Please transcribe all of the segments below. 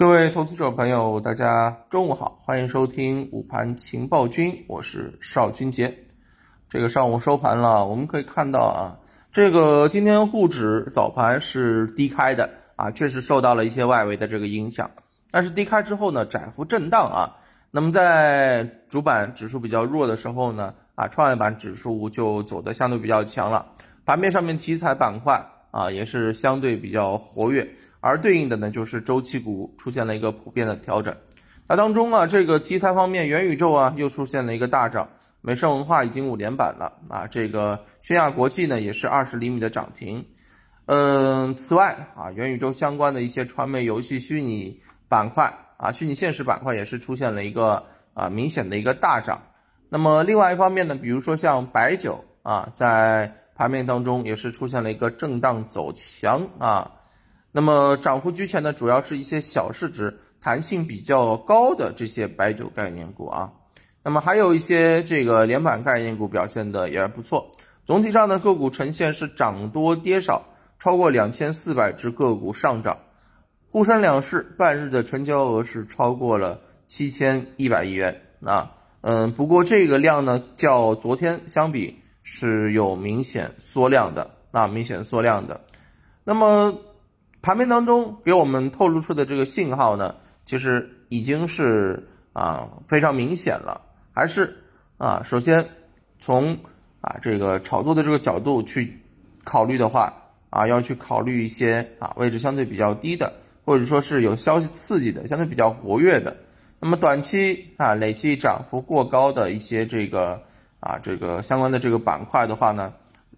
各位投资者朋友，大家中午好，欢迎收听午盘情报君，我是邵军杰。这个上午收盘了，我们可以看到啊，这个今天沪指早盘是低开的啊，确实受到了一些外围的这个影响，但是低开之后呢，窄幅震荡啊。那么在主板指数比较弱的时候呢，啊，创业板指数就走的相对比较强了，盘面上面题材板块啊也是相对比较活跃。而对应的呢，就是周期股出现了一个普遍的调整。那当中啊，这个题材方面，元宇宙啊又出现了一个大涨，美盛文化已经五连板了啊。这个轩亚国际呢也是二十厘米的涨停。嗯，此外啊，元宇宙相关的一些传媒、游戏、虚拟板块啊，虚拟现实板块也是出现了一个啊明显的一个大涨。那么另外一方面呢，比如说像白酒啊，在盘面当中也是出现了一个震荡走强啊。那么涨幅居前的主要是一些小市值、弹性比较高的这些白酒概念股啊。那么还有一些这个连板概念股表现的也不错。总体上呢，个股呈现是涨多跌少，超过两千四百只个股上涨。沪深两市半日的成交额是超过了七千一百亿元啊。嗯，不过这个量呢，较昨天相比是有明显缩量的啊，明显缩量的。那么。盘面当中给我们透露出的这个信号呢，其实已经是啊非常明显了。还是啊，首先从啊这个炒作的这个角度去考虑的话啊，要去考虑一些啊位置相对比较低的，或者说是有消息刺激的、相对比较活跃的。那么短期啊累计涨幅过高的一些这个啊这个相关的这个板块的话呢，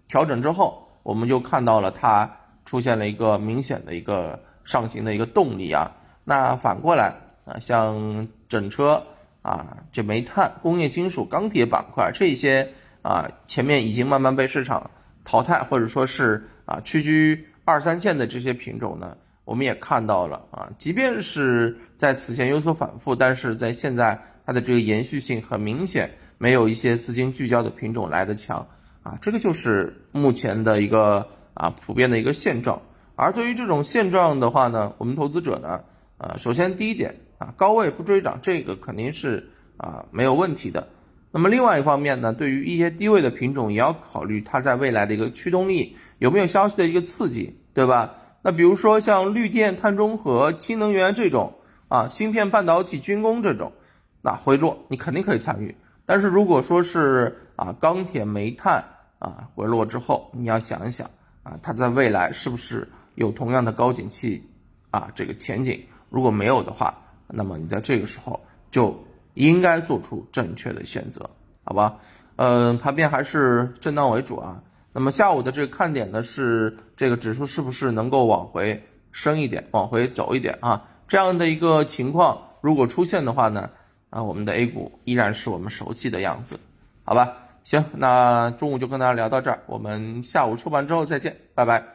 调整之后，我们就看到了它。出现了一个明显的一个上行的一个动力啊，那反过来啊，像整车啊、这煤炭、工业金属、钢铁板块这些啊，前面已经慢慢被市场淘汰或者说是啊屈居二三线的这些品种呢，我们也看到了啊，即便是在此前有所反复，但是在现在它的这个延续性很明显，没有一些资金聚焦的品种来的强啊，这个就是目前的一个。啊，普遍的一个现状。而对于这种现状的话呢，我们投资者呢，呃，首先第一点啊，高位不追涨，这个肯定是啊没有问题的。那么另外一方面呢，对于一些低位的品种，也要考虑它在未来的一个驱动力有没有消息的一个刺激，对吧？那比如说像绿电、碳中和、氢能源这种啊，芯片、半导体、军工这种，那回落你肯定可以参与。但是如果说是啊钢铁、煤炭啊回落之后，你要想一想。啊，它在未来是不是有同样的高景气啊？这个前景，如果没有的话，那么你在这个时候就应该做出正确的选择，好吧？嗯，盘面还是震荡为主啊。那么下午的这个看点呢，是这个指数是不是能够往回升一点，往回走一点啊？这样的一个情况如果出现的话呢，啊，我们的 A 股依然是我们熟悉的样子，好吧？行，那中午就跟大家聊到这儿，我们下午抽盘之后再见，拜拜。